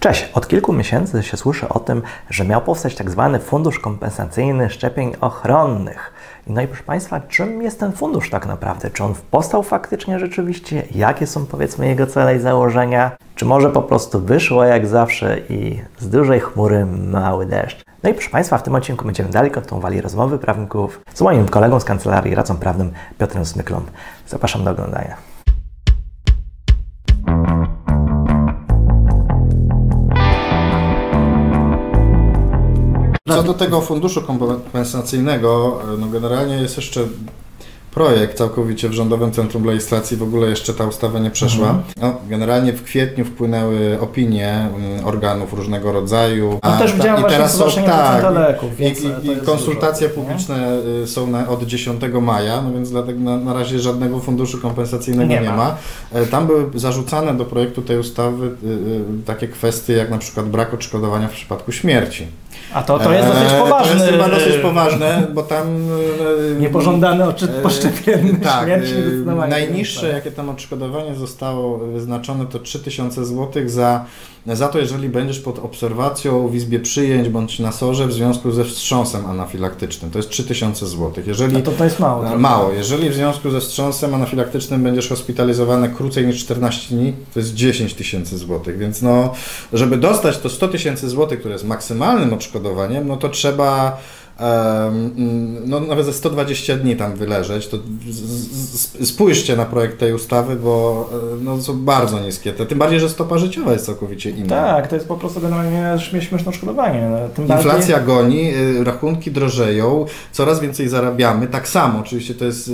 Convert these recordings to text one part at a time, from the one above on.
Cześć! Od kilku miesięcy się słyszy o tym, że miał powstać tak zwany fundusz kompensacyjny szczepień ochronnych. No i proszę Państwa, czym jest ten fundusz tak naprawdę? Czy on powstał faktycznie rzeczywiście? Jakie są powiedzmy jego cele i założenia? Czy może po prostu wyszło jak zawsze i z dużej chmury mały deszcz? No i proszę Państwa, w tym odcinku będziemy dalej kontynuowali rozmowy prawników z moim kolegą z kancelarii radcą prawnym Piotrem Smyklą. Zapraszam do oglądania. Co do tego funduszu kompensacyjnego, no generalnie jest jeszcze projekt całkowicie w Rządowym Centrum Legislacji, w ogóle jeszcze ta ustawa nie przeszła. Mhm. No, generalnie w kwietniu wpłynęły opinie mm, organów różnego rodzaju. No też widziałem właśnie zgłoszenie producenta leków, i, i, to i konsultacje dużo, nie? publiczne y, są na, od 10 maja, no więc dlatego na, na razie żadnego funduszu kompensacyjnego Nie nie, ma. ma. E, Tam były zarzucane do projektu tej ustawy y, y, takie kwestie jak na przykład brak odszkodowania w przypadku śmierci. A to, to jest dosyć E, poważny. To jest chyba dosyć e, poważne, bo tam... e, Niepożądany odczyt poszczepienny Tak, zdecydowanie najniższe więcej. jakie tam odszkodowanie zostało wyznaczone to 3000 zł za, za to, jeżeli będziesz pod obserwacją w izbie przyjęć bądź na sorze w związku ze wstrząsem anafilaktycznym. To jest 3000 zł. Jeżeli No to to jest mało. Trochę. Mało. Jeżeli w związku ze wstrząsem anafilaktycznym będziesz hospitalizowany krócej niż 14 dni, to jest 10 tysięcy złotych. Więc no, żeby dostać to 100 tysięcy złotych, które jest maksymalnym odszkodowaniem, no to trzeba no, nawet ze 120 dni tam wyleżeć. To spójrzcie na projekt tej ustawy, bo e, no, są bardzo niskie. Te- Tym bardziej, że stopa życiowa jest całkowicie inna. Tak, to jest po prostu generalnie śmie- śmieszne odszkodowanie. Inflacja goni, y, rachunki drożeją, coraz więcej zarabiamy. Tak samo, oczywiście to jest y,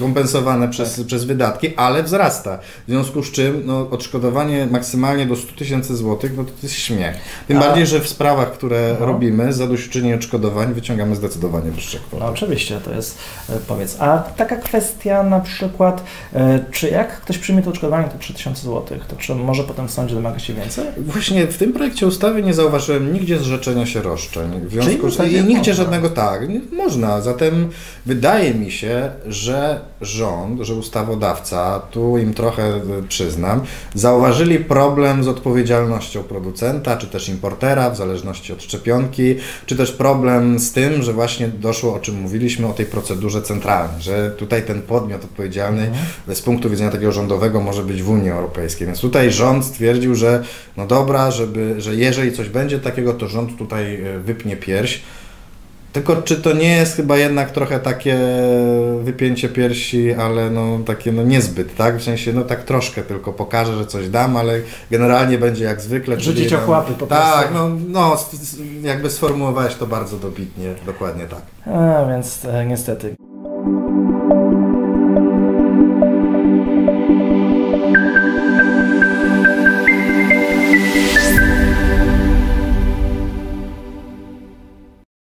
kompensowane przez, Tak. przez wydatki, ale wzrasta. W związku z czym no, odszkodowanie maksymalnie do 100 tysięcy złotych, no to, to jest śmiech. Tym A- bardziej, że w sprawach, które No. robimy, zadośćuczynienie odszkodowań wyciągamy zdecydowanie wyższe kwoty. No oczywiście, to jest, e, powiedz, a taka kwestia na przykład, e, czy jak ktoś przyjmie to odszkodowanie, to 3000 zł, to czy może potem w sądzie domagać się więcej? Właśnie w tym projekcie ustawy nie zauważyłem nigdzie zrzeczenia się roszczeń. W związku z i nigdzie żadnego tak. Można. Zatem wydaje mi się, że rząd, że ustawodawca, tu im trochę e, przyznam, zauważyli problem z odpowiedzialnością producenta, czy też importera, w zależności od szczepionki, czy też problem z tym, że właśnie doszło, o czym mówiliśmy, o tej procedurze centralnej, że tutaj ten podmiot odpowiedzialny Mhm. z punktu widzenia takiego rządowego może być w Unii Europejskiej. Więc tutaj rząd stwierdził, że no dobra, żeby, że jeżeli coś będzie takiego, to rząd tutaj e, wypnie pierś. Tylko czy to nie jest chyba jednak trochę takie wypięcie piersi, ale no takie no niezbyt, tak? W sensie no tak troszkę tylko pokażę, że coś dam, ale generalnie będzie jak zwykle. Rzucić ochłapy po prostu. Tak, no, no jakby sformułowałeś to bardzo dobitnie, dokładnie tak. A, więc e, niestety.